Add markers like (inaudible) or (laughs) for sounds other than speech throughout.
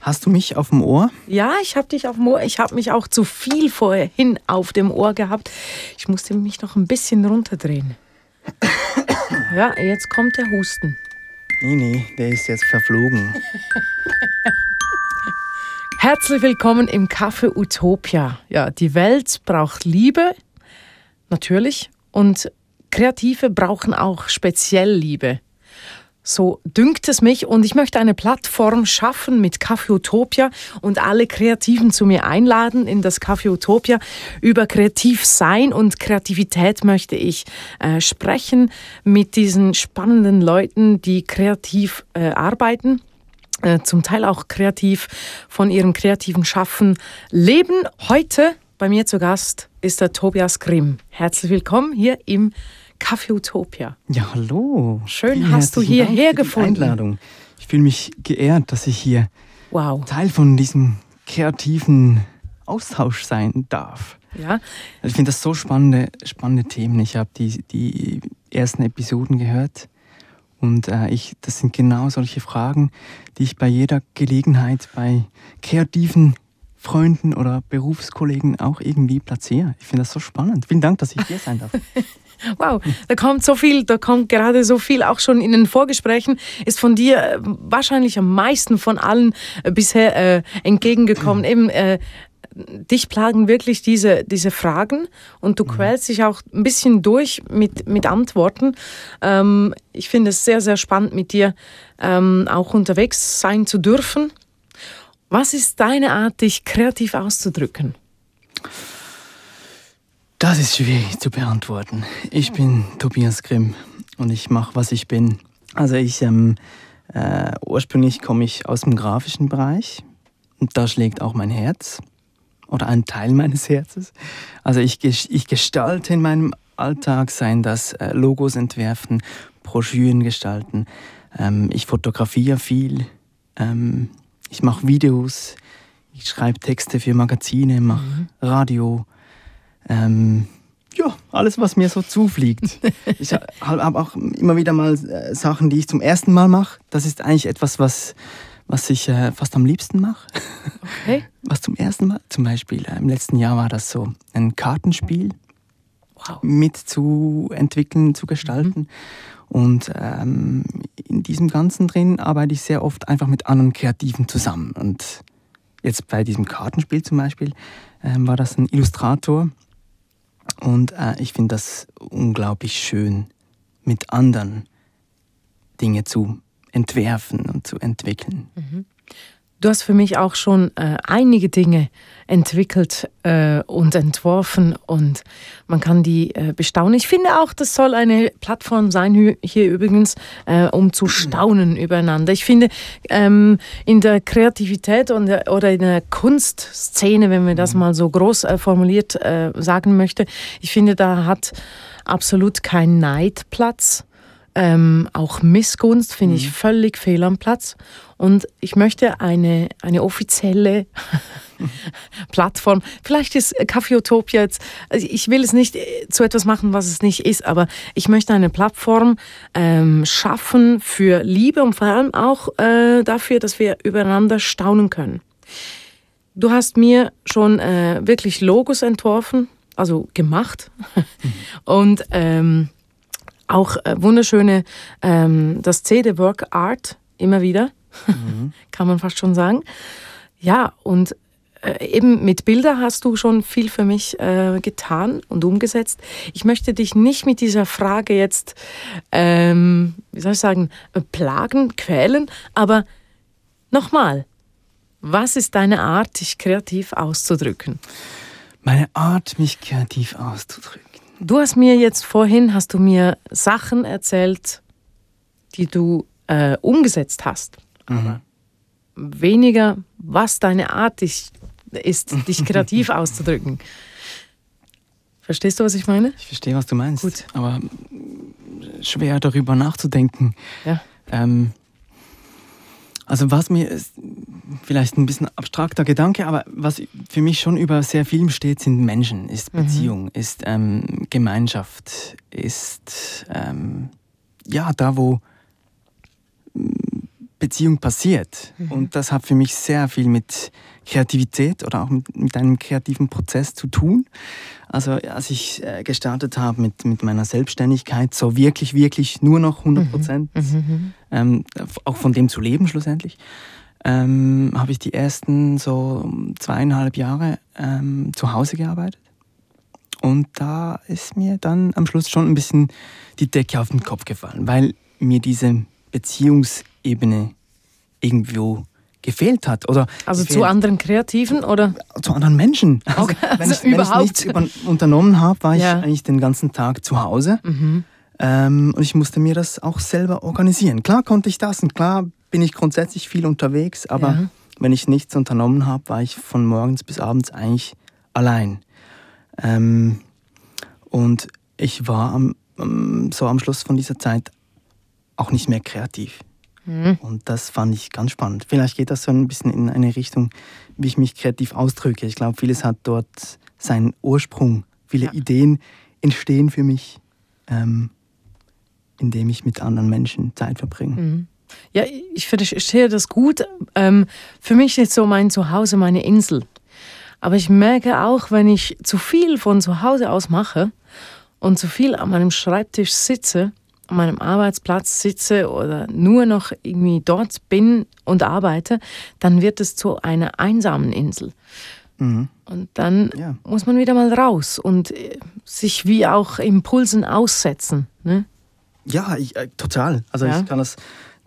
Hast du mich auf dem Ohr? Ja, ich habe dich auf dem Ohr. Ich habe mich auch zu viel vorhin auf dem Ohr gehabt. Ich musste mich noch ein bisschen runterdrehen. (coughs) Ja, jetzt kommt der Husten. Nee, nee, der ist jetzt verflogen. (laughs) Herzlich willkommen im Café Utopia. Ja, die Welt braucht Liebe, natürlich, und Kreative brauchen auch speziell Liebe. So dünkt es mich und ich möchte eine Plattform schaffen mit Café Utopia und alle Kreativen zu mir einladen in das Café Utopia. Über Kreativsein und Kreativität möchte ich äh, sprechen mit diesen spannenden Leuten, die kreativ äh, arbeiten äh, zum Teil auch kreativ von ihrem kreativen Schaffen leben. Heute bei mir zu Gast ist der Tobias Grimm. Herzlich willkommen hier im Café Utopia. Ja, hallo. Schön Vielen hast du hierher gefunden. Einladung. Ich fühle mich geehrt, dass ich hier wow. Teil von diesem kreativen Austausch sein darf. Ja. Ich finde das so spannende, spannende Themen. Ich habe die, die ersten Episoden gehört und äh, ich, das sind genau solche Fragen, die ich bei jeder Gelegenheit bei kreativen Freunden oder Berufskollegen auch irgendwie platziere. Ich finde das so spannend. Vielen Dank, dass ich hier sein darf. (laughs) Wow, da kommt so viel, da kommt gerade so viel auch schon in den Vorgesprächen, ist von dir äh, wahrscheinlich am meisten von allen äh, bisher äh, entgegengekommen. Eben, äh, dich plagen wirklich diese, diese Fragen und du mhm. quälst dich auch ein bisschen durch mit, mit Antworten. Ähm, ich finde es sehr, sehr spannend, mit dir ähm, auch unterwegs sein zu dürfen. Was ist deine Art, dich kreativ auszudrücken? Das ist schwierig zu beantworten. Ich bin Tobias Grimm und ich mache, was ich bin. Also ich ähm, äh, ursprünglich komme ich aus dem grafischen Bereich und da schlägt auch mein Herz oder ein Teil (laughs) meines Herzens. Also ich, ich gestalte in meinem Alltag, seien das äh, Logos entwerfen, Broschüren gestalten. Ähm, ich fotografiere viel. Ähm, ich mache Videos. Ich schreibe Texte für Magazine, mache mhm. Radio. Ähm, ja, alles, was mir so zufliegt. (laughs) ich habe auch immer wieder mal äh, Sachen, die ich zum ersten Mal mache. Das ist eigentlich etwas, was, was ich äh, fast am liebsten mache. Okay. (laughs) Was zum ersten Mal, zum Beispiel äh, im letzten Jahr war das so ein Kartenspiel wow. mit zu entwickeln, zu gestalten. Mhm. Und ähm, in diesem Ganzen drin arbeite ich sehr oft einfach mit anderen Kreativen zusammen. Und jetzt bei diesem Kartenspiel zum Beispiel ähm, war das ein Illustrator, und äh, ich finde das unglaublich schön, mit anderen Dinge zu entwerfen und zu entwickeln. Mhm. Du hast für mich auch schon äh, einige Dinge entwickelt äh, und entworfen und man kann die äh, bestaunen. Ich finde auch, das soll eine Plattform sein, hier übrigens, äh, um zu staunen übereinander. Ich finde, ähm, in der Kreativität und, oder in der Kunstszene, wenn man das mhm. mal so groß äh, formuliert äh, sagen möchte, ich finde, da hat absolut kein Neid Platz. Ähm, auch Missgunst finde ich mhm. völlig fehl am Platz. Und ich möchte eine, eine offizielle (laughs) Plattform. Vielleicht ist Café Utopia jetzt, also ich will es nicht äh, zu etwas machen, was es nicht ist, aber ich möchte eine Plattform ähm, schaffen für Liebe und vor allem auch äh, dafür, dass wir übereinander staunen können. Du hast mir schon äh, wirklich Logos entworfen, also gemacht. (laughs) und ähm, auch äh, wunderschöne, ähm, das Work Art immer wieder, mhm. (laughs) kann man fast schon sagen. Ja, und äh, eben mit Bildern hast du schon viel für mich äh, getan und umgesetzt. Ich möchte dich nicht mit dieser Frage jetzt, ähm, wie soll ich sagen, äh, plagen, quälen, aber nochmal, was ist deine Art, dich kreativ auszudrücken? Meine Art, mich kreativ auszudrücken. Du hast mir jetzt vorhin, hast du mir Sachen erzählt, die du äh, umgesetzt hast. Mhm. Weniger, was deine Art ist, ist dich kreativ (laughs) auszudrücken. Verstehst du, was ich meine? Ich verstehe, was du meinst. Gut. Aber schwer darüber nachzudenken. Ja. Ähm, also was mir ist, vielleicht ein bisschen abstrakter Gedanke, aber was für mich schon über sehr vielem steht, sind Menschen, ist mhm. Beziehung, mhm. ist ähm, Gemeinschaft, ist ähm, ja da, wo Beziehung passiert. Mhm. Und das hat für mich sehr viel mit Kreativität oder auch mit, mit einem kreativen Prozess zu tun. Also als ich äh, gestartet habe mit, mit meiner Selbstständigkeit, so wirklich, wirklich nur noch 100 mhm. Prozent, mhm. mhm. ähm, auch von dem zu leben schlussendlich, ähm, habe ich die ersten so zweieinhalb Jahre ähm, zu Hause gearbeitet. Und da ist mir dann am Schluss schon ein bisschen die Decke auf den Kopf gefallen, weil mir diese Beziehungsebene irgendwo gefehlt hat. Oder also zu anderen Kreativen oder? Zu anderen Menschen. (laughs) Also, okay. wenn, ich, wenn ich nichts unternommen habe, war ja. ich eigentlich den ganzen Tag zu Hause. Mhm. Ähm, und ich musste mir das auch selber organisieren. Klar konnte ich das und klar bin ich grundsätzlich viel unterwegs, aber ja. wenn ich nichts unternommen habe, war ich von morgens bis abends eigentlich allein. Ähm, und ich war am, so am Schluss von dieser Zeit auch nicht mehr kreativ. Mhm. Und das fand ich ganz spannend. Vielleicht geht das so ein bisschen in eine Richtung, wie ich mich kreativ ausdrücke. Ich glaube, vieles hat dort seinen Ursprung. Viele ja. Ideen entstehen für mich, ähm, indem ich mit anderen Menschen Zeit verbringe. Mhm. Ja, ich verstehe das gut. Ähm, für mich ist so mein Zuhause meine Insel. Aber ich merke auch, wenn ich zu viel von zu Hause aus mache und zu viel an meinem Schreibtisch sitze, an meinem Arbeitsplatz sitze oder nur noch irgendwie dort bin und arbeite, dann wird es zu einer einsamen Insel. Mhm. Und dann ja. muss man wieder mal raus und äh, sich wie auch Impulsen aussetzen. Ne? Ja, ich, äh, total. Also ja. ich kann das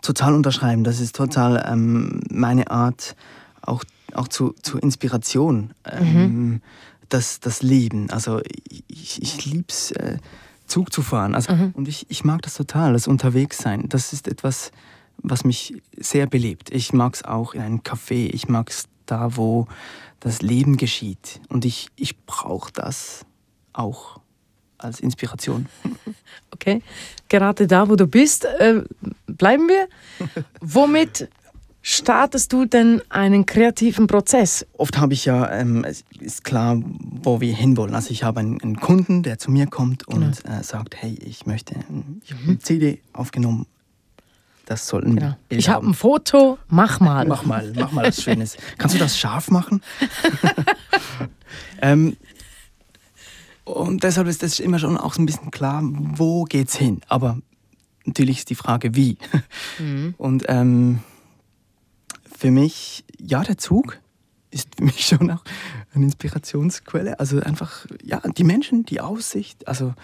total unterschreiben. Das ist total ähm, meine Art, auch, auch zu, zur Inspiration. Ähm, mhm. das, das Leben. Also ich, ich liebe es, äh, Zug zu fahren. Also, mhm. Und ich, ich mag das total, das Unterwegssein. Das ist etwas, was mich sehr belebt. Ich mag es auch in einem Café. Ich mag es da, wo das Leben geschieht. Und ich, ich brauche das auch als Inspiration. (laughs) Okay, gerade da, wo du bist, äh, bleiben wir. (laughs) Womit startest du denn einen kreativen Prozess? Oft habe ich ja, ähm, es ist klar, wo wir hinwollen. Also ich habe einen, einen Kunden, der zu mir kommt und genau. äh, sagt, hey, ich möchte, ich habe eine CD aufgenommen. Das sollten genau. Ich habe ein Foto, mach mal. mach mal, mach mal was Schönes. Kannst du das scharf machen? (laughs) ähm, und deshalb ist das immer schon auch so ein bisschen klar, wo geht's hin? Aber natürlich ist die Frage, wie. Mhm. Und ähm, für mich, ja, der Zug ist für mich (laughs) schon auch eine Inspirationsquelle. Also einfach, ja, die Menschen, die Aussicht, also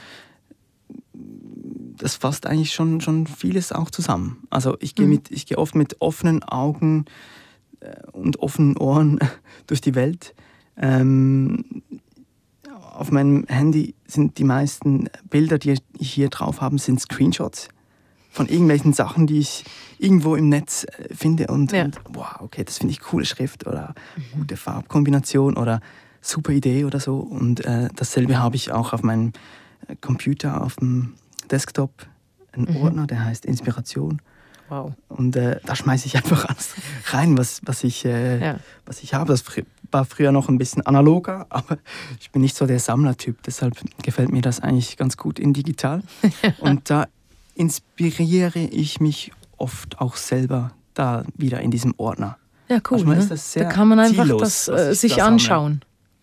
das fasst eigentlich schon, schon vieles auch zusammen. Also ich gehe mhm. geh oft mit offenen Augen äh, und offenen Ohren (laughs) durch die Welt. Ähm, auf meinem Handy sind die meisten Bilder, die ich hier drauf habe, sind Screenshots von irgendwelchen Sachen, die ich irgendwo im Netz äh, finde und, ja. und wow, okay, das finde ich coole Schrift oder mhm. gute Farbkombination oder super Idee oder so. Und äh, dasselbe habe ich auch auf meinem äh, Computer, auf dem Desktop, einen mhm. Ordner, der heißt Inspiration. Wow. Und äh, da schmeiße ich (laughs) einfach alles rein, was, was, ich, äh, ja. was ich habe. Das war früher noch ein bisschen analoger, (laughs) aber ich bin nicht so der Sammlertyp. Deshalb gefällt mir das eigentlich ganz gut in digital. (laughs) Und da inspiriere ich mich oft auch selber da wieder in diesem Ordner. Ja, cool. Ne? da kann man einfach ziellos, das äh, sich das anschauen.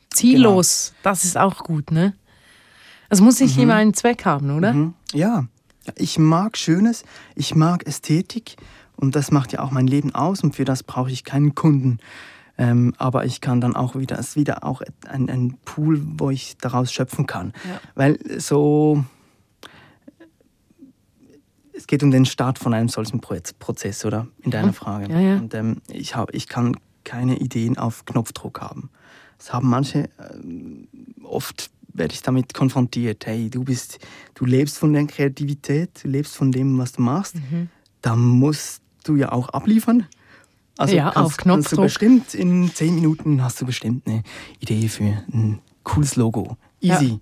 Ziellos, genau. das ist auch gut, ne? Es muss nicht mhm. immer einen Zweck haben, oder? Mhm. Ja, ich mag Schönes, ich mag Ästhetik und das macht ja auch mein Leben aus und für das brauche ich keinen Kunden. Ähm, aber ich kann dann auch wieder, es ist wieder auch ein, ein Pool, wo ich daraus schöpfen kann. Ja. Weil so, es geht um den Start von einem solchen Prozess, oder? In deiner Frage. Ja, ja. Und ähm, ich, hab, ich kann keine Ideen auf Knopfdruck haben. Das haben manche äh, oft werde ich damit konfrontiert. Hey, du bist, du lebst von der Kreativität, du lebst von dem, was du machst. Mhm. Da musst du ja auch abliefern. Also ja, kannst, auf Knopfdruck. Kannst du bestimmt in zehn Minuten hast du bestimmt eine Idee für ein cooles Logo. Easy. Ja.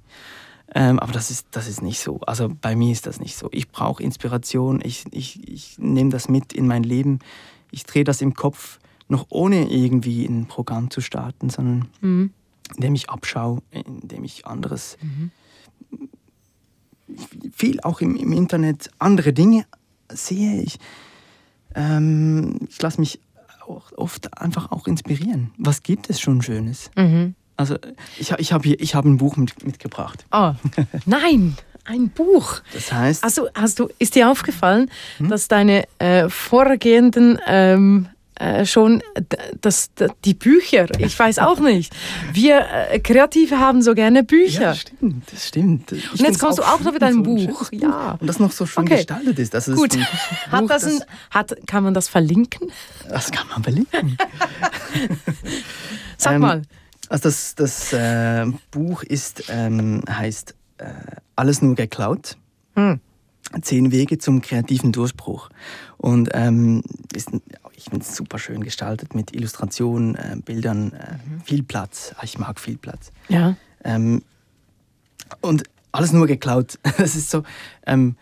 Ähm, aber das ist, das ist nicht so. Also bei mir ist das nicht so. Ich brauche Inspiration. Ich, ich, ich nehme das mit in mein Leben. Ich drehe das im Kopf, noch ohne irgendwie ein Programm zu starten, sondern mhm. indem ich abschaue, indem ich anderes. Mhm. Viel auch im, im Internet andere Dinge sehe. Ich, ähm, ich lasse mich auch oft einfach auch inspirieren. Was gibt es schon Schönes? Mhm. Also ich, ich habe hier, ich habe ein Buch mit, mitgebracht. Oh, (laughs) nein, ein Buch. Das heißt, Also hast du, ist dir aufgefallen, dass deine äh, vorgehenden ähm, äh, schon das, d- die Bücher, ich weiß auch nicht. Wir äh, Kreative haben so gerne Bücher. ja, stimmt, das stimmt. Ich Und jetzt kommst du auch noch mit einem so Buch. Ja. Und das noch so schön Okay. gestaltet ist. Das ist Gut. (laughs) Hat Buch, das ein, hat, kann man das verlinken? das kann man verlinken. (laughs) Sag Ähm, mal. Also das, das äh, Buch ist, ähm, heißt äh, Alles nur geklaut. Hm. Zehn Wege zum kreativen Durchbruch. Und ähm, ist, ich finde es super schön gestaltet mit Illustrationen, äh, Bildern, äh, Mhm. viel Platz. Ich mag viel Platz. Ja. Ähm, und alles nur geklaut. (laughs) Das ist so, ähm,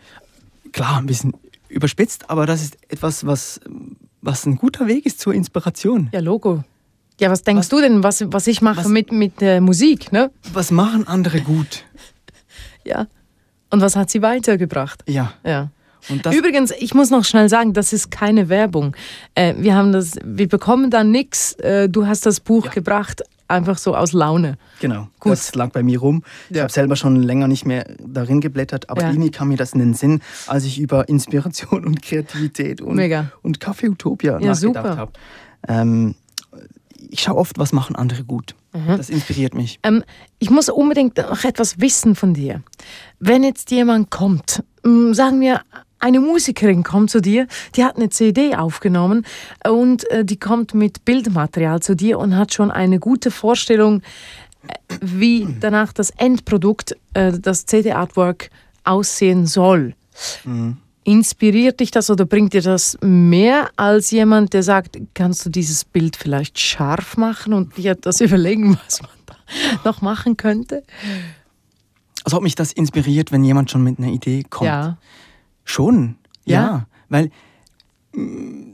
klar, ein bisschen überspitzt, aber das ist etwas, was, was ein guter Weg ist zur Inspiration. Ja, Logo. Ja, was denkst Was- du denn, was, was ich mache was- mit, mit äh, Musik, ne? Was machen andere gut? (laughs) Ja. Und was hat sie weitergebracht? Ja. Ja. Übrigens, ich muss noch schnell sagen, das ist keine Werbung. Äh, wir haben das, wir bekommen da nichts. Äh, du hast das Buch Ja. gebracht, einfach so aus Laune. genau, Gut. das lag bei mir rum. Ich Ja. habe selber schon länger nicht mehr darin geblättert, aber Ja. irgendwie kam mir das in den Sinn, als ich über Inspiration und Kreativität und, Mega. und Kaffee Utopia Ja, nachgedacht super. habe. Ähm, ich schaue oft, was machen andere gut. Mhm. Das inspiriert mich. Ähm, ich muss unbedingt noch etwas wissen von dir. Wenn jetzt jemand kommt, sagen wir, eine Musikerin kommt zu dir, die hat eine CD aufgenommen und äh, die kommt mit Bildmaterial zu dir und hat schon eine gute Vorstellung, äh, wie danach das Endprodukt, äh, das CD-Artwork aussehen soll. Inspiriert dich das oder bringt dir das mehr als jemand, der sagt, kannst du dieses Bild vielleicht scharf machen und dir das (laughs) überlegen, was man da noch machen könnte? Als ob mich das inspiriert, wenn jemand schon mit einer Idee kommt. Ja. Schon, Ja? ja. Weil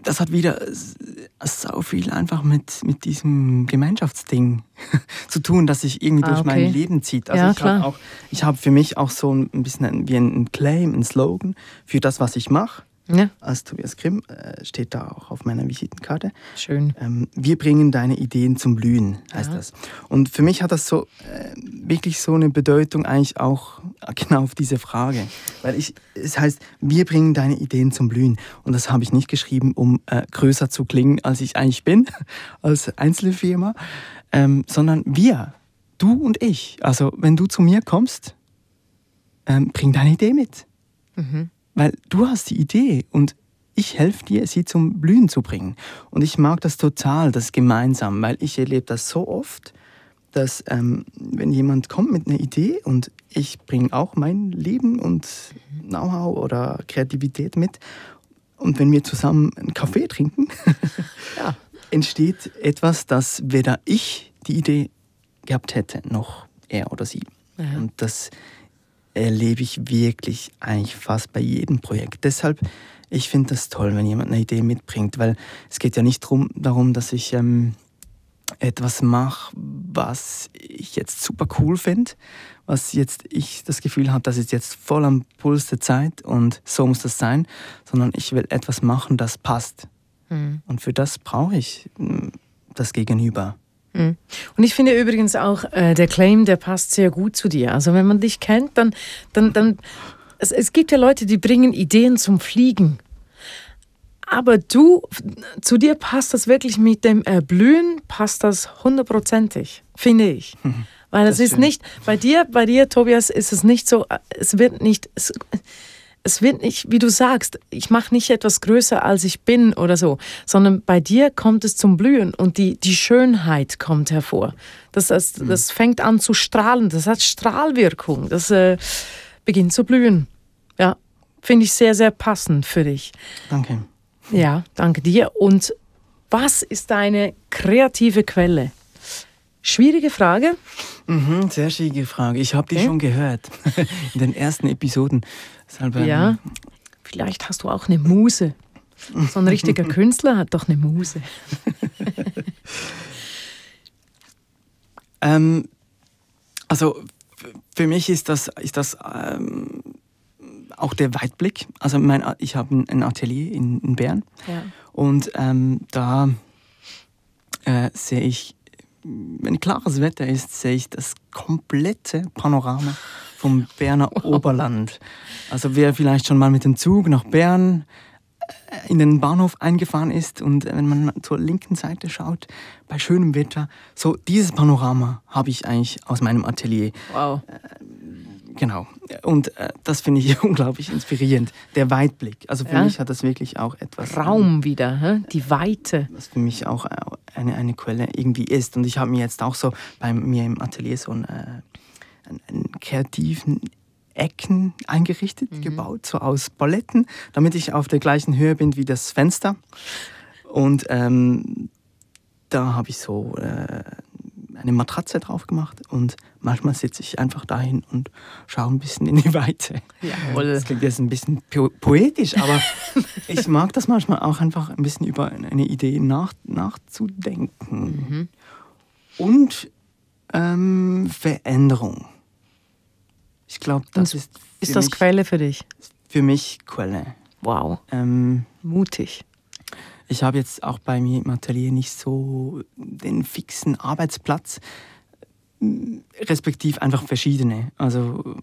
das hat wieder so viel einfach mit, mit diesem Gemeinschaftsding (laughs) zu tun, das sich irgendwie Ah, durch okay. mein Leben zieht. Also Ja, ich habe auch, ich habe für mich auch so ein bisschen wie ein Claim, ein Slogan für das, was ich mache. Ja, Als Tobias Grimm äh, steht da auch auf meiner Visitenkarte. schön. Ähm, wir bringen deine Ideen zum Blühen, heißt Ja. das. Und für mich hat das so äh, wirklich so eine Bedeutung eigentlich auch genau auf diese Frage. Weil ich, es heißt, wir bringen deine Ideen zum Blühen. Und das habe ich nicht geschrieben, um äh, größer zu klingen, als ich eigentlich bin, (laughs) als einzelne Firma, ähm, sondern wir, du und ich. Also wenn du zu mir kommst, ähm, bring deine Idee mit. Weil du hast die Idee und ich helfe dir, sie zum Blühen zu bringen. Und ich mag das total, das gemeinsam, weil ich erlebe das so oft, dass ähm, wenn jemand kommt mit einer Idee und ich bringe auch mein Leben und Know-how oder Kreativität mit und wenn wir zusammen einen Kaffee trinken, Ja. (laughs) (laughs) entsteht etwas, das weder ich die Idee gehabt hätte, noch er oder sie. Ja. Und das erlebe ich wirklich eigentlich fast bei jedem Projekt. Deshalb, ich finde das toll, wenn jemand eine Idee mitbringt, weil es geht ja nicht drum, darum, dass ich ähm, etwas mache, was ich jetzt super cool finde, was jetzt ich das Gefühl habe, das ist jetzt voll am Puls der Zeit und so muss das sein, sondern ich will etwas machen, das passt. Mhm. Und für das brauche ich mm, das Gegenüber. Mhm. Und ich finde übrigens auch, äh, der Claim, der passt sehr gut zu dir. Also wenn man dich kennt, dann, dann, dann es, es gibt ja Leute, die bringen Ideen zum Fliegen. Aber du, zu dir passt das wirklich mit dem Erblühen, passt das hundertprozentig, finde ich. (laughs) Weil es ist stimmt. nicht, bei dir, bei dir, Tobias, ist es nicht so, es wird nicht, es, es wird nicht, wie du sagst, ich mache nicht etwas größer, als ich bin oder so, sondern bei dir kommt es zum Blühen und die, die Schönheit kommt hervor. Das, das, das fängt an zu strahlen, das hat Strahlwirkung, das äh, beginnt zu blühen. Ja, finde ich sehr, sehr passend für dich. Danke. Ja, danke dir. Und was ist deine kreative Quelle? Schwierige Frage. Mhm, sehr schwierige Frage. Ich habe die Okay. schon gehört (laughs) in den ersten Episoden. Deshalb, Ja, vielleicht hast du auch eine Muse. So ein richtiger (laughs) Künstler hat doch eine Muse. (laughs) Ähm, also für mich ist das, ist das ähm, auch der Weitblick. Also mein, ich habe ein Atelier in, in Bern Ja. und ähm, da äh, sehe ich, wenn klares Wetter ist, sehe ich das komplette Panorama vom Berner (laughs) Oberland. Also wer vielleicht schon mal mit dem Zug nach Bern äh, in den Bahnhof eingefahren ist und wenn man zur linken Seite schaut, bei schönem Wetter, so dieses Panorama habe ich eigentlich aus meinem Atelier. Wow. Genau. Und äh, das finde ich (laughs) unglaublich inspirierend. Der Weitblick. Also für Ja. mich hat das wirklich auch etwas. Raum wieder, hä? die Weite. Was für mich auch äh, eine, eine Quelle irgendwie ist. Und ich habe mir jetzt auch so bei mir im Atelier so einen, äh, einen, kreativen Ecken eingerichtet, gebaut, so aus Paletten, damit ich auf der gleichen Höhe bin wie das Fenster. Und ähm, da habe ich so äh, eine Matratze drauf gemacht und manchmal sitze ich einfach dahin und schaue ein bisschen in die Weite. Jawohl. Das klingt jetzt ein bisschen po poetisch, aber (laughs) ich mag das manchmal auch einfach ein bisschen über eine Idee nach, nachzudenken. Und ähm, Veränderung. Ich glaube, das Und ist, Ist das mich, Quelle für dich? für mich Quelle. Wow. Ähm, Mutig. Ich habe jetzt auch bei mir im Atelier nicht so den fixen Arbeitsplatz, m, respektiv einfach verschiedene. Also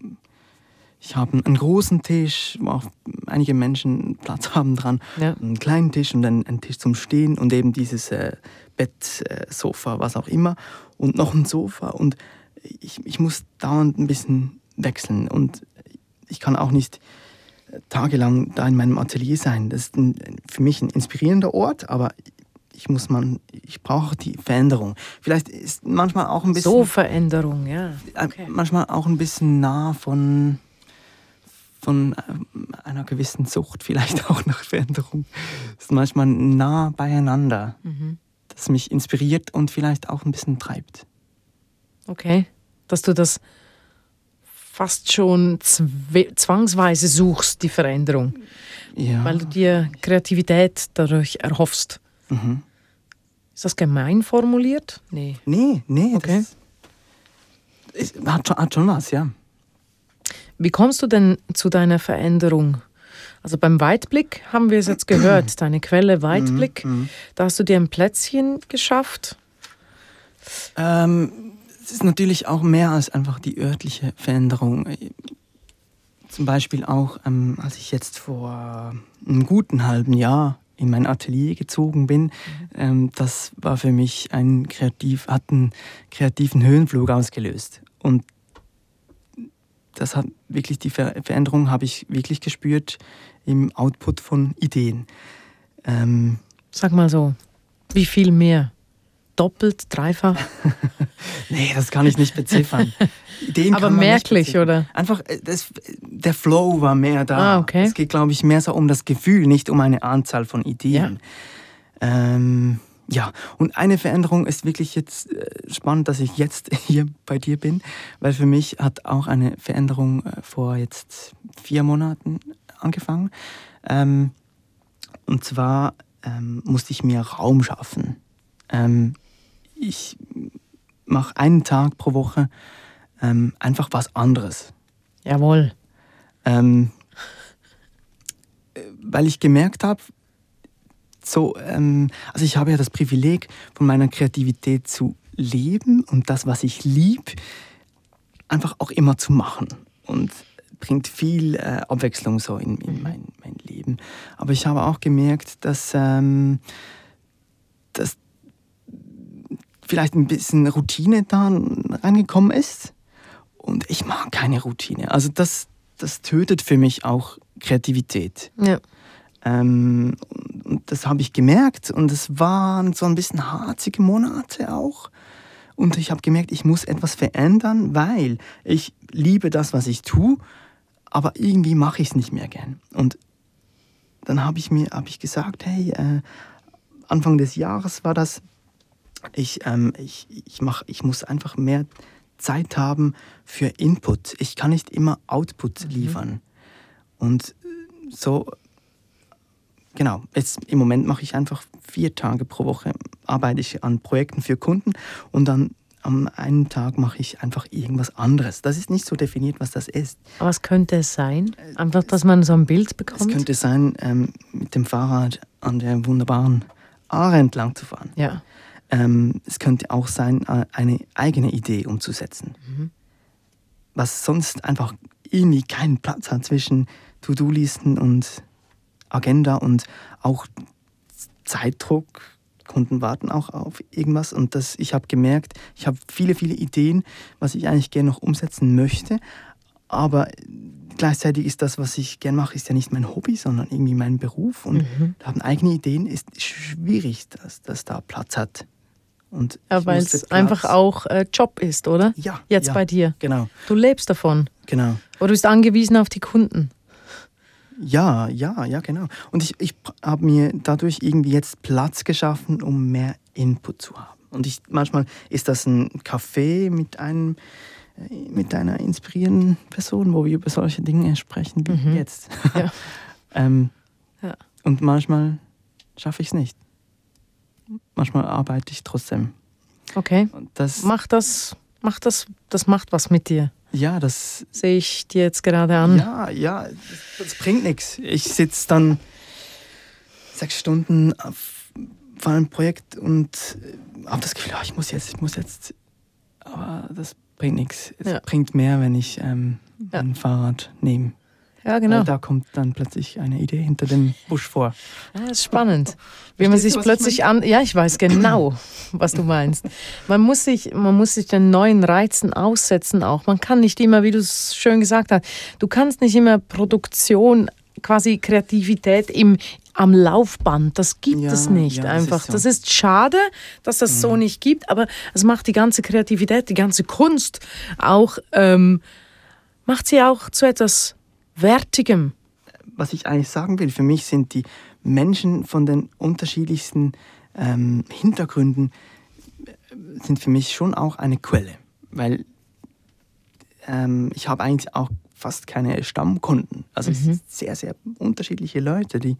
ich habe einen großen Tisch, wo auch einige Menschen Platz (laughs) haben dran, Ja. einen kleinen Tisch und dann einen Tisch zum Stehen und eben dieses äh, Bett, äh, Sofa, was auch immer und noch ein Sofa und ich, ich muss dauernd ein bisschen wechseln und ich kann auch nicht tagelang da in meinem Atelier sein. Das ist ein, für mich ein inspirierender Ort, aber ich muss man, ich brauche die Veränderung. Vielleicht ist manchmal auch ein bisschen, So Veränderung, ja. äh, Okay. manchmal auch ein bisschen nah von von ähm, einer gewissen Sucht, vielleicht (laughs) auch nach Veränderung. Es ist manchmal nah beieinander, Mhm. das mich inspiriert und vielleicht auch ein bisschen treibt. Okay. Dass du das fast schon zwangsweise suchst, die Veränderung, Ja. weil du dir Kreativität dadurch erhoffst. mhm. Ist das gemein formuliert? Nee. Nee, nee. Okay. Das ist, hat, schon, hat schon was, ja. Wie kommst du denn zu deiner Veränderung? Also beim Weitblick haben wir es jetzt gehört, (clears throat) deine Quelle Weitblick. Mhm. Da hast du dir ein Plätzchen geschafft. Ähm, es ist natürlich auch mehr als einfach die örtliche Veränderung. Zum Beispiel auch, ähm, als ich jetzt vor einem guten halben Jahr in mein Atelier gezogen bin, ähm, das war für mich ein kreativ, hat einen kreativen Höhenflug ausgelöst. Und das hat wirklich die Ver Veränderung habe ich wirklich gespürt im Output von Ideen. Ähm, Sag mal so, wie viel mehr? Doppelt, dreifach? (laughs) Nee, das kann ich nicht beziffern. Ideen Aber merklich, oder? Einfach, äh, das, der Flow war mehr da. Ah, okay. Es geht, glaube ich, mehr so um das Gefühl, nicht um eine Anzahl von Ideen. Ja, ähm, ja. und eine Veränderung ist wirklich jetzt äh, spannend, dass ich jetzt (laughs) hier bei dir bin, weil für mich hat auch eine Veränderung äh, vor jetzt vier Monaten angefangen. Ähm, und zwar ähm, musste ich mir Raum schaffen. Ähm, ich mache einen Tag pro Woche ähm, einfach was anderes. Jawohl. Ähm, äh, weil ich gemerkt habe, so, ähm, also ich habe ja das Privileg, von meiner Kreativität zu leben und das, was ich lieb, einfach auch immer zu machen. Und bringt viel äh, Abwechslung so in, in mein, mein Leben. Aber ich habe auch gemerkt, dass, ähm, dass vielleicht ein bisschen Routine da reingekommen ist. Und ich mag keine Routine. Also das, das tötet für mich auch Kreativität. Ja. Ähm, und das habe ich gemerkt und es waren so ein bisschen harzige Monate auch. Und ich habe gemerkt, ich muss etwas verändern, weil ich liebe das, was ich tue, aber irgendwie mache ich es nicht mehr gern. Und dann habe ich mir hab ich gesagt, hey, äh, Anfang des Jahres war das, ich, ähm, ich, ich, mach, ich muss einfach mehr Zeit haben für Input. Ich kann nicht immer Output liefern. Und äh, so, genau, jetzt im Moment mache ich einfach vier Tage pro Woche, arbeite ich an Projekten für Kunden und dann am einen Tag mache ich einfach irgendwas anderes. Das ist nicht so definiert, was das ist. Aber was könnte es sein? Einfach, dass man so ein Bild bekommt? Es könnte sein, ähm, mit dem Fahrrad an der wunderbaren Aare entlang zu fahren. Ja. Ähm, es könnte auch sein, äh, eine eigene Idee umzusetzen. Mhm. Was sonst einfach irgendwie keinen Platz hat zwischen To-Do-Listen und Agenda und auch Zeitdruck. Kunden warten auch auf irgendwas und das, ich habe gemerkt, ich habe viele, viele Ideen, was ich eigentlich gerne noch umsetzen möchte, aber gleichzeitig ist das, was ich gerne mache, ist ja nicht mein Hobby, sondern irgendwie mein Beruf und Mhm. da haben eigene Ideen ist schwierig, dass das da Platz hat. Und Ja, weil es einfach auch äh, Job ist, oder? ja, Jetzt ja, bei dir. Genau, Du lebst davon. genau. Oder du bist angewiesen auf die Kunden. Ja, ja, ja, genau. Und ich, ich habe mir dadurch irgendwie jetzt Platz geschaffen, um mehr Input zu haben. Und ich, manchmal ist das ein Café mit einem äh, mit einer inspirierenden Person, wo wir über solche Dinge sprechen wie Mhm. jetzt. Ja. (laughs) ähm, Ja. Und manchmal schaffe ich es nicht. Manchmal arbeite ich trotzdem. Okay. Und das, Mach das, mach das, das macht was mit dir. ja, das, Sehe ich dir jetzt gerade an. Ja, ja, das, das bringt nichts. Ich sitze dann sechs Stunden auf, vor einem Projekt und habe das Gefühl, ah, ich muss jetzt, ich muss jetzt. Aber das bringt nichts. Es Ja. bringt mehr, wenn ich ähm, Ja. ein Fahrrad nehme. Ja, genau. Weil da kommt dann plötzlich eine Idee hinter dem Busch vor. Ja, das ist spannend. Wie man sich du, plötzlich an. Ja, ich weiß genau, (clears throat) was du meinst. Man muss sich, man muss sich den neuen Reizen aussetzen auch. Man kann nicht immer, wie du es schön gesagt hast, du kannst nicht immer Produktion, quasi Kreativität im, am Laufband. Das gibt Ja, es nicht ja, das einfach. ist so. Das ist schade, dass das so nicht gibt, aber es macht die ganze Kreativität, die ganze Kunst auch, ähm, macht sie auch zu etwas Wertigem. was ich eigentlich sagen will, für mich sind die Menschen von den unterschiedlichsten ähm, Hintergründen äh, sind für mich schon auch eine Quelle, weil ähm, ich habe eigentlich auch fast keine Stammkunden. Also sind sehr, sehr unterschiedliche Leute, die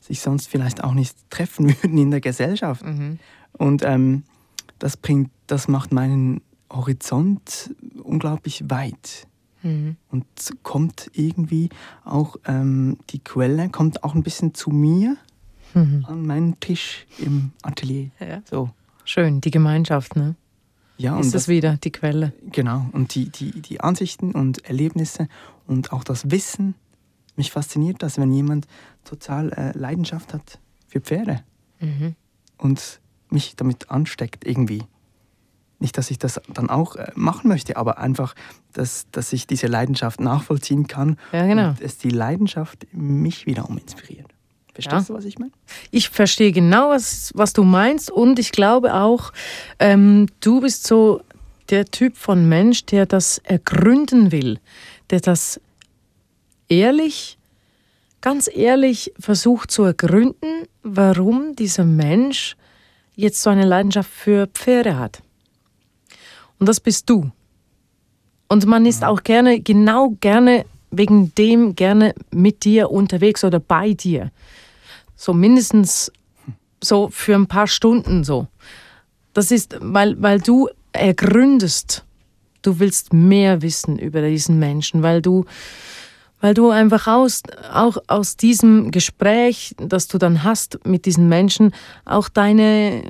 sich sonst vielleicht auch nicht (laughs) treffen würden in der Gesellschaft. Und ähm, das bringt, das macht meinen Horizont unglaublich weit. Und es kommt irgendwie auch ähm, die Quelle, kommt auch ein bisschen zu mir an meinen Tisch im Atelier. Ja. So. Schön, die Gemeinschaft, ne? Ja, ist und es wieder die Quelle. genau. Und die, die, die Ansichten und Erlebnisse und auch das Wissen. Mich fasziniert das, wenn jemand total äh, Leidenschaft hat für Pferde und mich damit ansteckt irgendwie. Nicht, dass ich das dann auch äh, machen möchte, aber einfach, dass, dass ich diese Leidenschaft nachvollziehen kann Ja, genau. und es die Leidenschaft mich wiederum inspiriert. Verstehst Ja. du, was ich meine? Ich verstehe genau, was, was du meinst und ich glaube auch, ähm, du bist so der Typ von Mensch, der das ergründen will, der das ehrlich, ganz ehrlich versucht zu ergründen, warum dieser Mensch jetzt so eine Leidenschaft für Pferde hat. Und das bist du. Und man ist auch gerne, genau gerne wegen dem gerne mit dir unterwegs oder bei dir. So mindestens so für ein paar Stunden so. Das ist, weil, weil du ergründest, du willst mehr wissen über diesen Menschen, weil du, weil du einfach aus, auch aus diesem Gespräch, das du dann hast mit diesen Menschen, auch deine,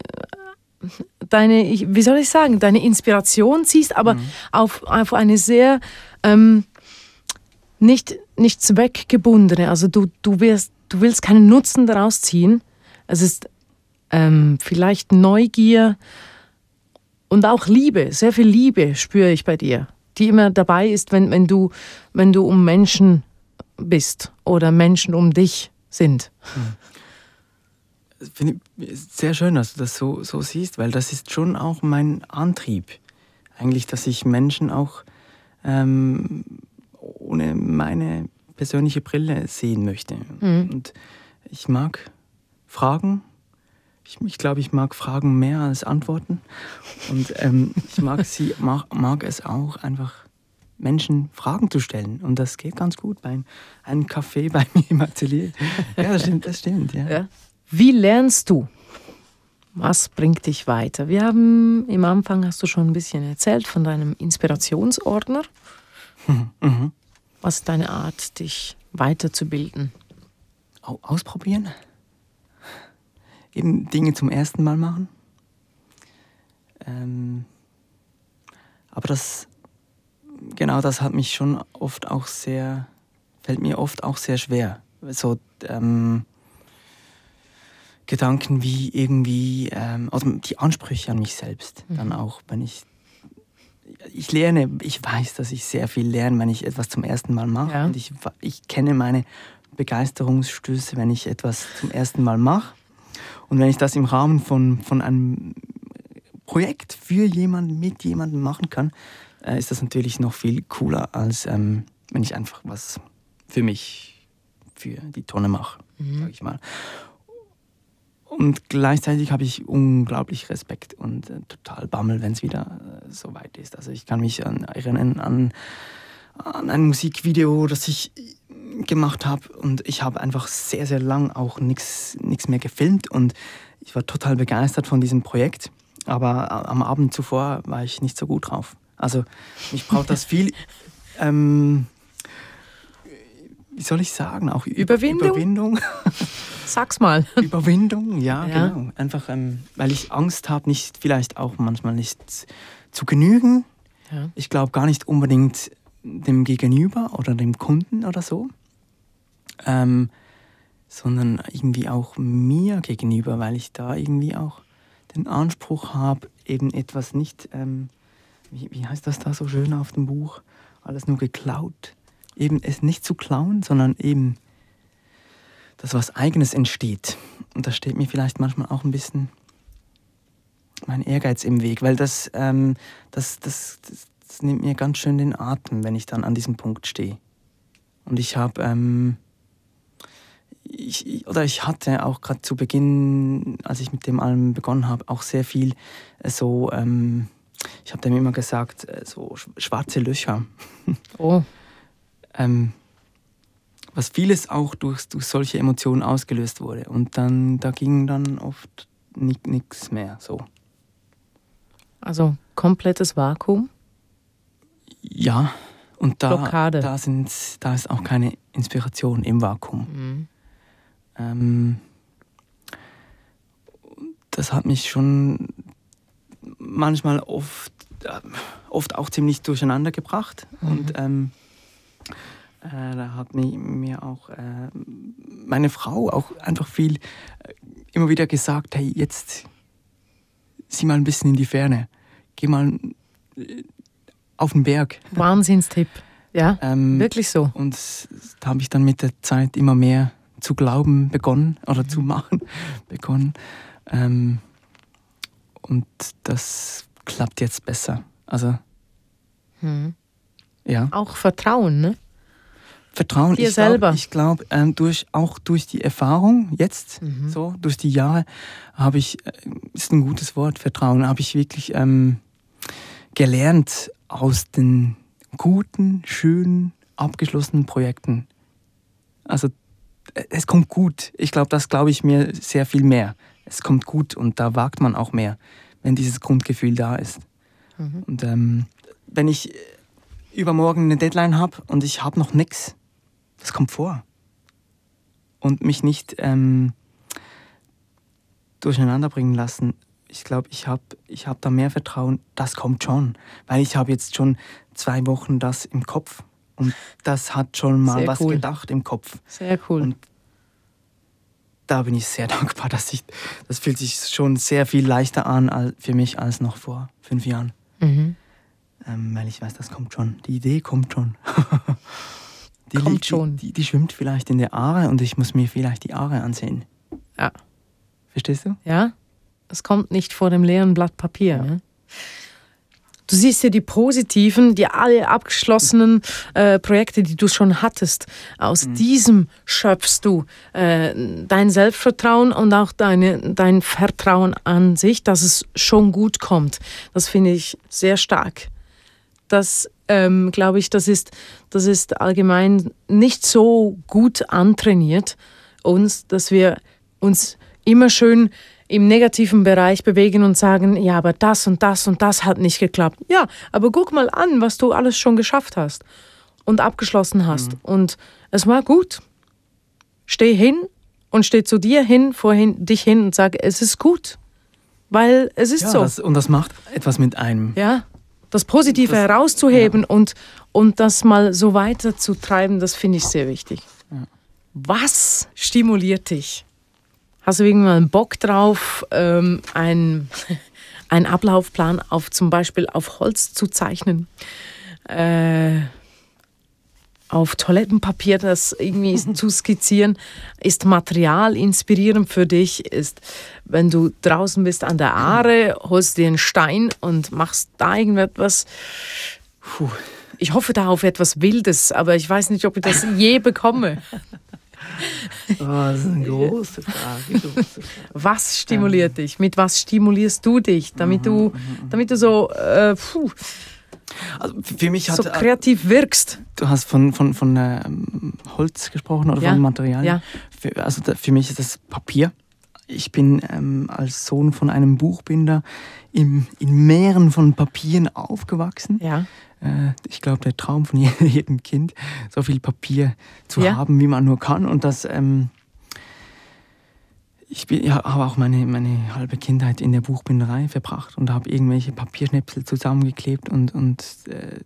deine, ich- wie soll ich sagen, deine Inspiration ziehst, aber auf, auf eine sehr ähm, nicht, nicht zweckgebundene. Also du, du, wirst, du willst keinen Nutzen daraus ziehen. Es ist ähm, vielleicht Neugier und auch Liebe, sehr viel Liebe spüre ich bei dir, die immer dabei ist, wenn, wenn, du, wenn du um Menschen bist oder Menschen um dich sind. Finde ich sehr schön, dass du das so, so siehst, weil das ist schon auch mein Antrieb. Eigentlich, dass ich Menschen auch ähm, ohne meine persönliche Brille sehen möchte. Und ich mag Fragen. Ich, ich glaube, ich mag Fragen mehr als Antworten. Und ähm, ich mag, sie, mag, mag es auch einfach, Menschen Fragen zu stellen. Und das geht ganz gut bei einem Café (laughs) bei mir im Atelier. Ja, das stimmt, das stimmt. Ja. Wie lernst du? Was bringt dich weiter? Wir haben im Anfang hast du schon ein bisschen erzählt von deinem Inspirationsordner. (laughs) Mhm. Was ist deine Art, dich weiterzubilden? Ausprobieren. Eben Dinge zum ersten Mal machen. Ähm, aber das, genau das hat mich schon oft auch sehr, fällt mir oft auch sehr schwer. So ähm, Gedanken wie irgendwie, ähm, also die Ansprüche an mich selbst, mhm. dann auch, wenn ich ich lerne, ich weiß, dass ich sehr viel lerne, wenn ich etwas zum ersten Mal mache. Ja. Und ich, ich kenne meine Begeisterungsstöße, wenn ich etwas zum ersten Mal mache. Und wenn ich das im Rahmen von, von einem Projekt für jemanden, mit jemandem machen kann, äh, ist das natürlich noch viel cooler, als ähm, wenn ich einfach was für mich, für die Tonne mache, mhm. sag ich mal. Und gleichzeitig habe ich unglaublich Respekt und äh, total Bammel, wenn es wieder äh, so weit ist. Also ich kann mich an, erinnern an, an ein Musikvideo, das ich gemacht habe und ich habe einfach sehr, sehr lang auch nichts mehr gefilmt und ich war total begeistert von diesem Projekt. Aber am Abend zuvor war ich nicht so gut drauf. Also mich braucht das (laughs) viel, ähm, wie soll ich sagen, auch Überwindung. Überwindung. (laughs) Sag's mal. (laughs) Überwindung, ja, ja. genau. Einfach, ähm, weil ich Angst habe, nicht vielleicht auch manchmal nicht zu genügen. Ja. Ich glaube gar nicht unbedingt dem Gegenüber oder dem Kunden oder so, ähm, sondern irgendwie auch mir gegenüber, weil ich da irgendwie auch den Anspruch habe, eben etwas nicht, ähm, wie, wie heißt das da so schön auf dem Buch, alles nur geklaut. Eben es nicht zu klauen, sondern eben, dass was Eigenes entsteht. Und da steht mir vielleicht manchmal auch ein bisschen mein Ehrgeiz im Weg, weil das, ähm, das, das, das, das, nimmt mir ganz schön den Atem, wenn ich dann an diesem Punkt stehe. Und ich habe ähm, ich, oder ich hatte auch gerade zu Beginn, als ich mit dem allem begonnen habe, auch sehr viel äh, so, ähm, ich habe dem immer gesagt, äh, so schwarze Löcher. Oh. Ähm, was vieles auch durch, durch solche Emotionen ausgelöst wurde. Und dann, da ging dann oft nichts mehr so. Also komplettes Vakuum? Ja, und da, da, sind, da ist auch keine Inspiration im Vakuum. Mhm. Ähm, das hat mich schon manchmal oft, äh, oft auch ziemlich durcheinander gebracht. Mhm. Und ähm, äh, da hat mir, auch äh, meine Frau auch einfach viel äh, immer wieder gesagt, hey, jetzt sieh mal ein bisschen in die Ferne. Geh mal auf den Berg. Wahnsinnstipp. Ja, ähm, wirklich so. Und da habe ich dann mit der Zeit immer mehr zu glauben begonnen oder zu mhm. machen (laughs) begonnen. Ähm, und das klappt jetzt besser. Also, hm. Ja. Auch Vertrauen, ne? Vertrauen, Dir ich selber. ich glaube, ähm, durch, auch durch die Erfahrung jetzt, mhm. so, durch die Jahre, habe ich, äh, ist ein gutes Wort, Vertrauen, habe ich wirklich ähm, gelernt aus den guten, schönen, abgeschlossenen Projekten. Also es kommt gut. Ich glaube, das glaube ich mir sehr viel mehr. Es kommt gut und da wagt man auch mehr, wenn dieses Grundgefühl da ist. Mhm. Und ähm, wenn ich übermorgen eine Deadline habe und ich habe noch nichts, das kommt vor. Und mich nicht ähm, durcheinander bringen lassen. Ich glaube, ich habe ich hab da mehr Vertrauen, das kommt schon. Weil ich habe jetzt schon zwei Wochen das im Kopf und das hat schon mal sehr was cool. gedacht im Kopf. Sehr cool. Und da bin ich sehr (laughs) dankbar, dass ich, das fühlt sich schon sehr viel leichter an für mich als noch vor fünf Jahren. Mhm. Ähm, weil ich weiß, das kommt schon. Die Idee kommt schon. (laughs) die kommt liegt, schon. Die, die, schwimmt vielleicht in der Aare und ich muss mir vielleicht die Aare ansehen. Ja. Verstehst du? Ja. Es kommt nicht vor dem leeren Blatt Papier. Ja. Ne? Du siehst ja die positiven, die alle abgeschlossenen äh, Projekte, die du schon hattest. Aus mhm. diesem schöpfst du äh, dein Selbstvertrauen und auch deine, dein Vertrauen an sich, dass es schon gut kommt. Das finde ich sehr stark. Das ähm, glaube ich, das ist, das ist allgemein nicht so gut antrainiert, uns, dass wir uns immer schön im negativen Bereich bewegen und sagen, ja, aber das und das und das hat nicht geklappt. Ja, aber guck mal an, was du alles schon geschafft hast und abgeschlossen hast. Mhm. Und es war gut. Steh hin und steh zu dir hin, vorhin dich hin und sag, es ist gut. Weil es ist ja, so. Das, und das macht etwas mit einem. Ja, das Positive das, herauszuheben ja. und, und das mal so weiterzutreiben, das finde ich sehr wichtig. Ja. Was stimuliert dich? Hast du irgendwann einen Bock drauf, ähm, einen, (laughs) einen Ablaufplan auf zum Beispiel auf Holz zu zeichnen? Äh, auf Toilettenpapier das irgendwie (laughs) zu skizzieren, ist Material inspirierend für dich, ist, wenn du draußen bist an der Aare, holst dir einen Stein und machst da irgendetwas. Puh. Ich hoffe da auf etwas Wildes, aber ich weiß nicht, ob ich das je bekomme. (laughs) Oh, das ist eine große Frage. Große Frage. Was stimuliert dich? Mit was stimulierst du dich, damit du, mhm, mhm, mhm. damit du so äh, puh, also für mich hat, so kreativ wirkst. Du hast von, von, von ähm, Holz gesprochen oder ja. von Materialien. Ja. Für, also für mich ist das Papier. Ich bin ähm, als Sohn von einem Buchbinder im, in Meeren von Papieren aufgewachsen. Ja. Äh, ich glaube, der Traum von (laughs) jedem Kind, so viel Papier zu ja. haben, wie man nur kann. Und das ähm, ich ja, habe auch meine, meine halbe Kindheit in der Buchbinderei verbracht und habe irgendwelche Papierschnipsel zusammengeklebt und, und äh,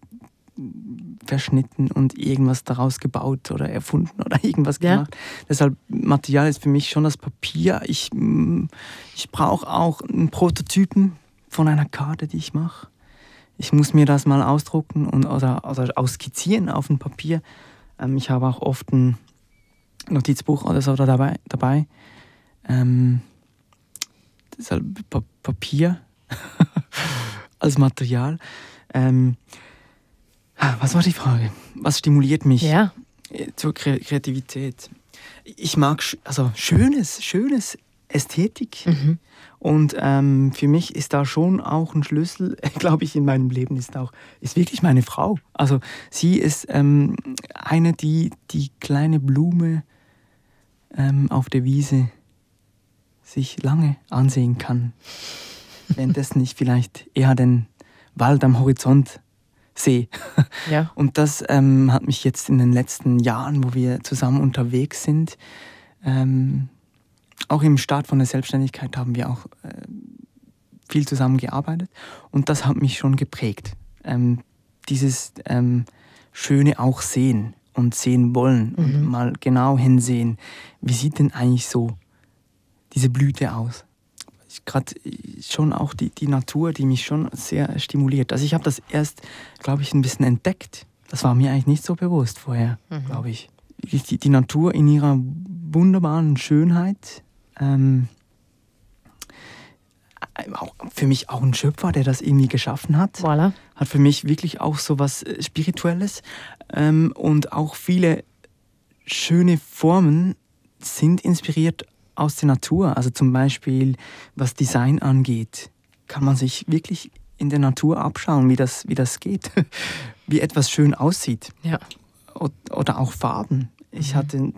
verschnitten und irgendwas daraus gebaut oder erfunden oder (laughs) irgendwas ja. gemacht. Deshalb, Material ist für mich schon das Papier. Ich, mm, ich brauche auch einen Prototypen von einer Karte, die ich mache. Ich muss mir das mal ausdrucken und, oder, oder ausskizzieren auf dem Papier. Ähm, ich habe auch oft ein Notizbuch oder so dabei. dabei ähm, halt pa Papier (laughs) als Material. Ähm, was war die Frage? Was stimuliert mich ja. Äh, zur Kre Kreativität? Ich mag also schönes, schönes Ästhetik. Mhm. Und ähm, für mich ist da schon auch ein Schlüssel, (laughs) glaube ich, in meinem Leben ist auch, ist wirklich meine Frau. Also sie ist ähm, eine, die die kleine Blume ähm, auf der Wiese sich lange ansehen kann. Währenddessen ich vielleicht eher den Wald am Horizont sehe. Ja. (laughs) Und das ähm, hat mich jetzt in den letzten Jahren, wo wir zusammen unterwegs sind, ähm, auch im Start von der Selbstständigkeit haben wir auch äh, viel zusammen gearbeitet und das hat mich schon geprägt. Ähm, dieses ähm, Schöne auch sehen und sehen wollen mhm. und mal genau hinsehen, wie sieht denn eigentlich so diese Blüte aus. Gerade schon auch die, die Natur, die mich schon sehr stimuliert. Also ich habe das erst, glaube ich, ein bisschen entdeckt. Das war mir eigentlich nicht so bewusst vorher, mhm. glaube ich. Die, die, Natur in ihrer wunderbaren Schönheit. Ähm, auch für mich auch ein Schöpfer, der das irgendwie geschaffen hat. Voilà. Hat für mich wirklich auch so was äh, Spirituelles. Ähm, und auch viele schöne Formen sind inspiriert aus der Natur. Also zum Beispiel, was Design angeht, kann man sich wirklich in der Natur abschauen, wie das, wie das geht, (laughs) wie etwas schön aussieht. Ja. Oder auch Farben. Ich mhm. hatte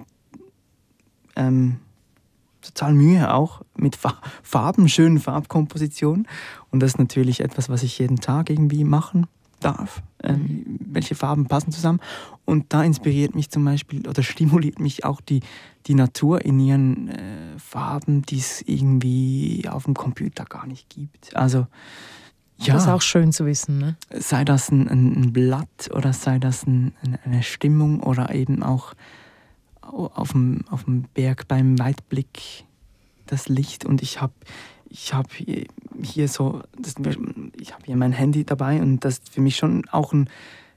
ähm, total Mühe auch mit Farben, schönen Farbkompositionen. Und das ist natürlich etwas, was ich jeden Tag irgendwie machen darf. Ähm, welche Farben passen zusammen. Und da inspiriert mich zum Beispiel oder stimuliert mich auch die, die Natur in ihren äh, Farben, die es irgendwie auf dem Computer gar nicht gibt. Also ja, das ist auch schön zu wissen. Ne? Sei das ein, ein Blatt oder sei das ein, eine Stimmung oder eben auch auf dem, auf dem Berg beim Weitblick das Licht. Und ich habe ich habe hier so, das, ich habe hier mein Handy dabei und das ist für mich schon auch ein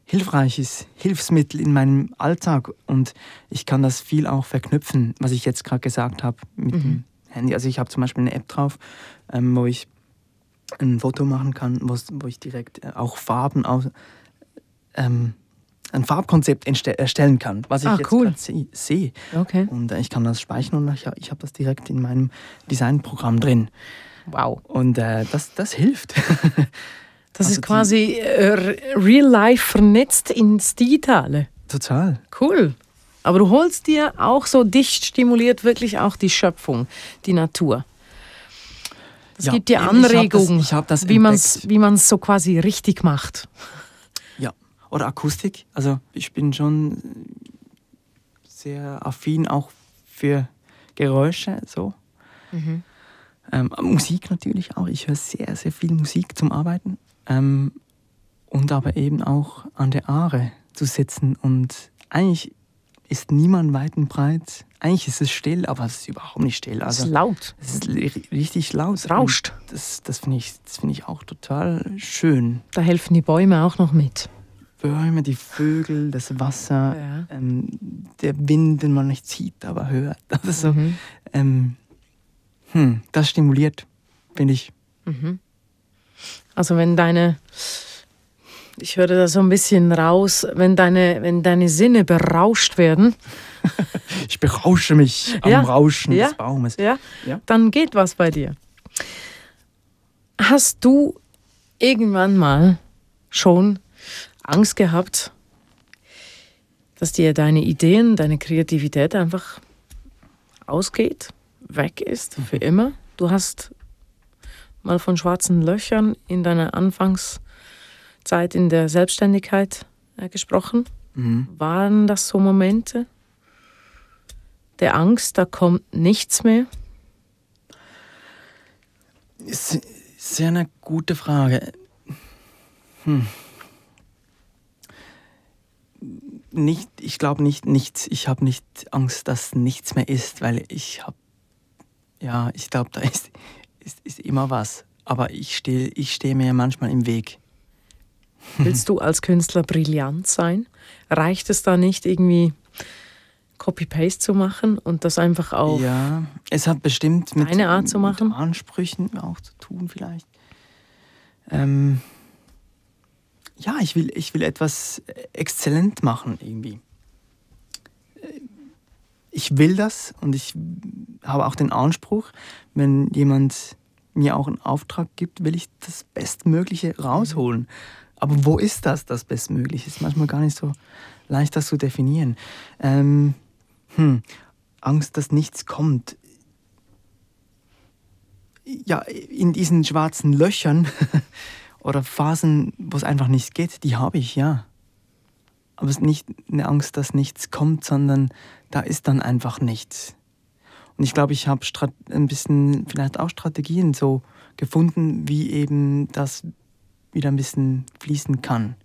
hilfreiches Hilfsmittel in meinem Alltag und ich kann das viel auch verknüpfen, was ich jetzt gerade gesagt habe mit mhm. dem Handy. Also ich habe zum Beispiel eine App drauf, ähm, wo ich ein Foto machen kann, wo ich direkt äh, auch Farben aus, ähm, ein Farbkonzept erstellen kann, was ich ah, jetzt cool. sehe. Seh. Okay. Und äh, ich kann das speichern und ich, ich habe das direkt in meinem Designprogramm drin. Wow. Und äh, das, das hilft. (laughs) das also ist quasi äh, real life vernetzt ins Digitale. Total. Cool. Aber du holst dir auch so dicht stimuliert wirklich auch die Schöpfung, die Natur. Es ja, gibt dir Anregungen, ich das, ich wie man es wie man's so quasi richtig macht. Oder Akustik. Also ich bin schon sehr affin auch für Geräusche, so. Mhm. Ähm, Musik natürlich auch. Ich höre sehr, sehr viel Musik zum Arbeiten. Ähm, und aber eben auch an der Aare zu sitzen. Und eigentlich ist niemand weit und breit. Eigentlich ist es still, aber es ist überhaupt nicht still. Also, es ist laut. Es ist richtig laut. Es rauscht. Und das, das finde ich, find ich auch total schön. Da helfen die Bäume auch noch mit. Bäume, die Vögel, das Wasser, ja. ähm, der Wind, den man nicht sieht, aber hört. (laughs) Also, mhm. ähm, hm, das stimuliert, finde ich. Mhm. Also wenn deine, ich höre da so ein bisschen raus, wenn deine, wenn deine Sinne berauscht werden. (laughs) ich berausche mich am ja, Rauschen ja, des Baumes. Ja, ja, dann geht was bei dir. Hast du irgendwann mal schon Angst gehabt, dass dir deine Ideen, deine Kreativität einfach ausgeht, weg ist für immer? Du hast mal von schwarzen Löchern in deiner Anfangszeit in der Selbstständigkeit äh, gesprochen. Mhm. Waren das so Momente der Angst, da kommt nichts mehr? Ist sehr eine gute Frage. Hm. Nicht, ich glaube nicht nichts. Ich habe nicht Angst, dass nichts mehr ist, weil ich habe, ja, ich glaube, da ist, ist, ist immer was. Aber ich stehe ich steh mir manchmal im Weg. Willst du als Künstler brillant sein? Reicht es da nicht irgendwie Copy-Paste zu machen und das einfach auch Ja, es hat bestimmt mit, eine Art zu machen. Ansprüchen auch zu tun vielleicht. Ähm, ja, ich will, ich will etwas exzellent machen irgendwie. Ich will das und ich habe auch den Anspruch, wenn jemand mir auch einen Auftrag gibt, will ich das Bestmögliche rausholen. Aber wo ist das, das Bestmögliche? Ist manchmal gar nicht so leicht, das zu definieren. Ähm, hm, Angst, dass nichts kommt. Ja, in diesen schwarzen Löchern (laughs) oder Phasen, wo es einfach nicht geht, die habe ich, ja. Aber es ist nicht eine Angst, dass nichts kommt, sondern da ist dann einfach nichts. Und ich glaube, ich habe ein bisschen vielleicht auch Strategien so gefunden, wie eben das wieder ein bisschen fließen kann.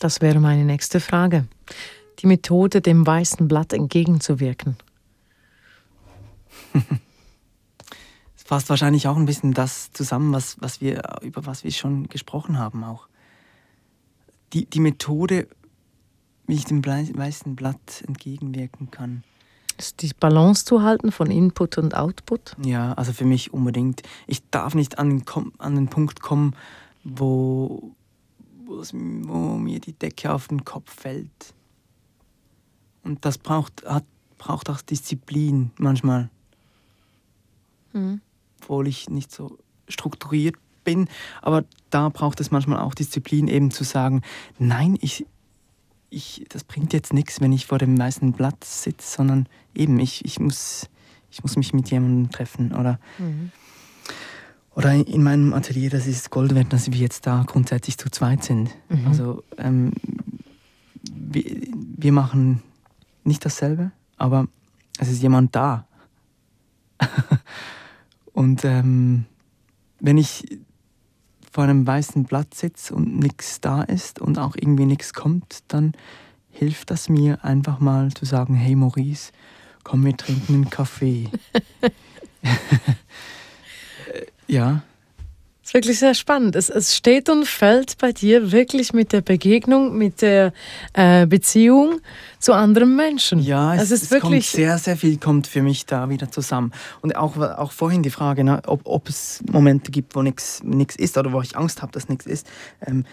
Das wäre meine nächste Frage. Die Methode, dem weißen Blatt entgegenzuwirken. (laughs) Fasst wahrscheinlich auch ein bisschen das zusammen, was, was wir, über was wir schon gesprochen haben auch. Die, die Methode, wie ich dem weißen Blatt entgegenwirken kann ist die Balance zu halten von Input und Output? Ja, also für mich unbedingt. Ich darf nicht an, an den Punkt kommen, wo, wo mir die Decke auf den Kopf fällt. Und das braucht, hat, braucht auch Disziplin manchmal. Mhm. Obwohl ich nicht so strukturiert bin. Aber da braucht es manchmal auch Disziplin, eben zu sagen, nein, ich, ich, das bringt jetzt nichts, wenn ich vor dem weißen Blatt sitze, sondern eben, ich, ich, muss, ich muss mich mit jemandem treffen. Oder, mhm. oder in meinem Atelier, das ist Gold wert, dass wir jetzt da grundsätzlich zu zweit sind. Mhm. Also ähm, wir, wir machen nicht dasselbe, aber es ist jemand da. (laughs) Und ähm, wenn ich vor einem weißen Blatt sitze und nichts da ist und auch irgendwie nichts kommt, dann hilft das mir einfach mal zu sagen, hey Maurice, komm, wir trinken einen Kaffee. (laughs) ja, ist wirklich sehr spannend. Es, es, steht und fällt bei dir wirklich mit der Begegnung, mit der äh, Beziehung zu anderen Menschen. Ja, es, es, ist es kommt sehr, sehr viel kommt für mich da wieder zusammen. Und auch, auch vorhin die Frage, ne, ob, ob es Momente gibt, wo nichts ist oder wo ich Angst habe, dass nichts ist. Ähm,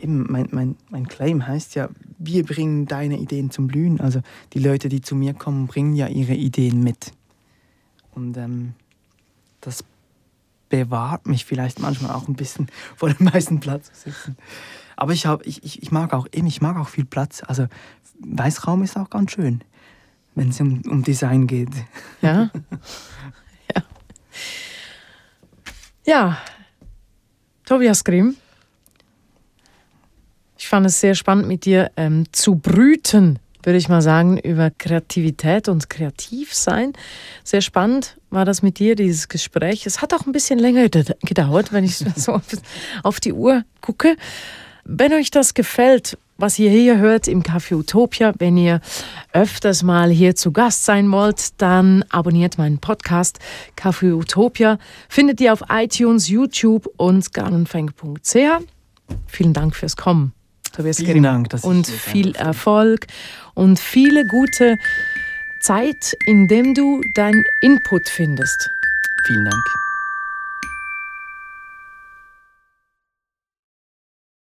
eben mein, mein, mein Claim heißt ja, wir bringen deine Ideen zum Blühen. Also die Leute, die zu mir kommen, bringen ja ihre Ideen mit. Und ähm, das bewahrt mich vielleicht manchmal auch ein bisschen (laughs) vor dem meisten Platz zu sitzen. Aber ich, hab, ich, ich, ich mag auch eben, ich mag auch viel Platz. Also Weißraum ist auch ganz schön, wenn es um, um Design geht. (laughs) Ja. ja. Ja, Tobias Grimm, ich fand es sehr spannend mit dir ähm, zu brüten, würde ich mal sagen, über Kreativität und Kreativsein. Sehr spannend war das mit dir, dieses Gespräch. Es hat auch ein bisschen länger gedauert, wenn ich (laughs) so auf die Uhr gucke. Wenn euch das gefällt, was ihr hier hört im Café Utopia, wenn ihr öfters mal hier zu Gast sein wollt, dann abonniert meinen Podcast Café Utopia. Findet ihr auf iTunes, YouTube und garnenfeng.ch. Vielen Dank fürs Kommen. Tobias Vielen Dank. Dass und viel Erfolg und viele gute Zeit, in dem du dein Input findest. Vielen Dank.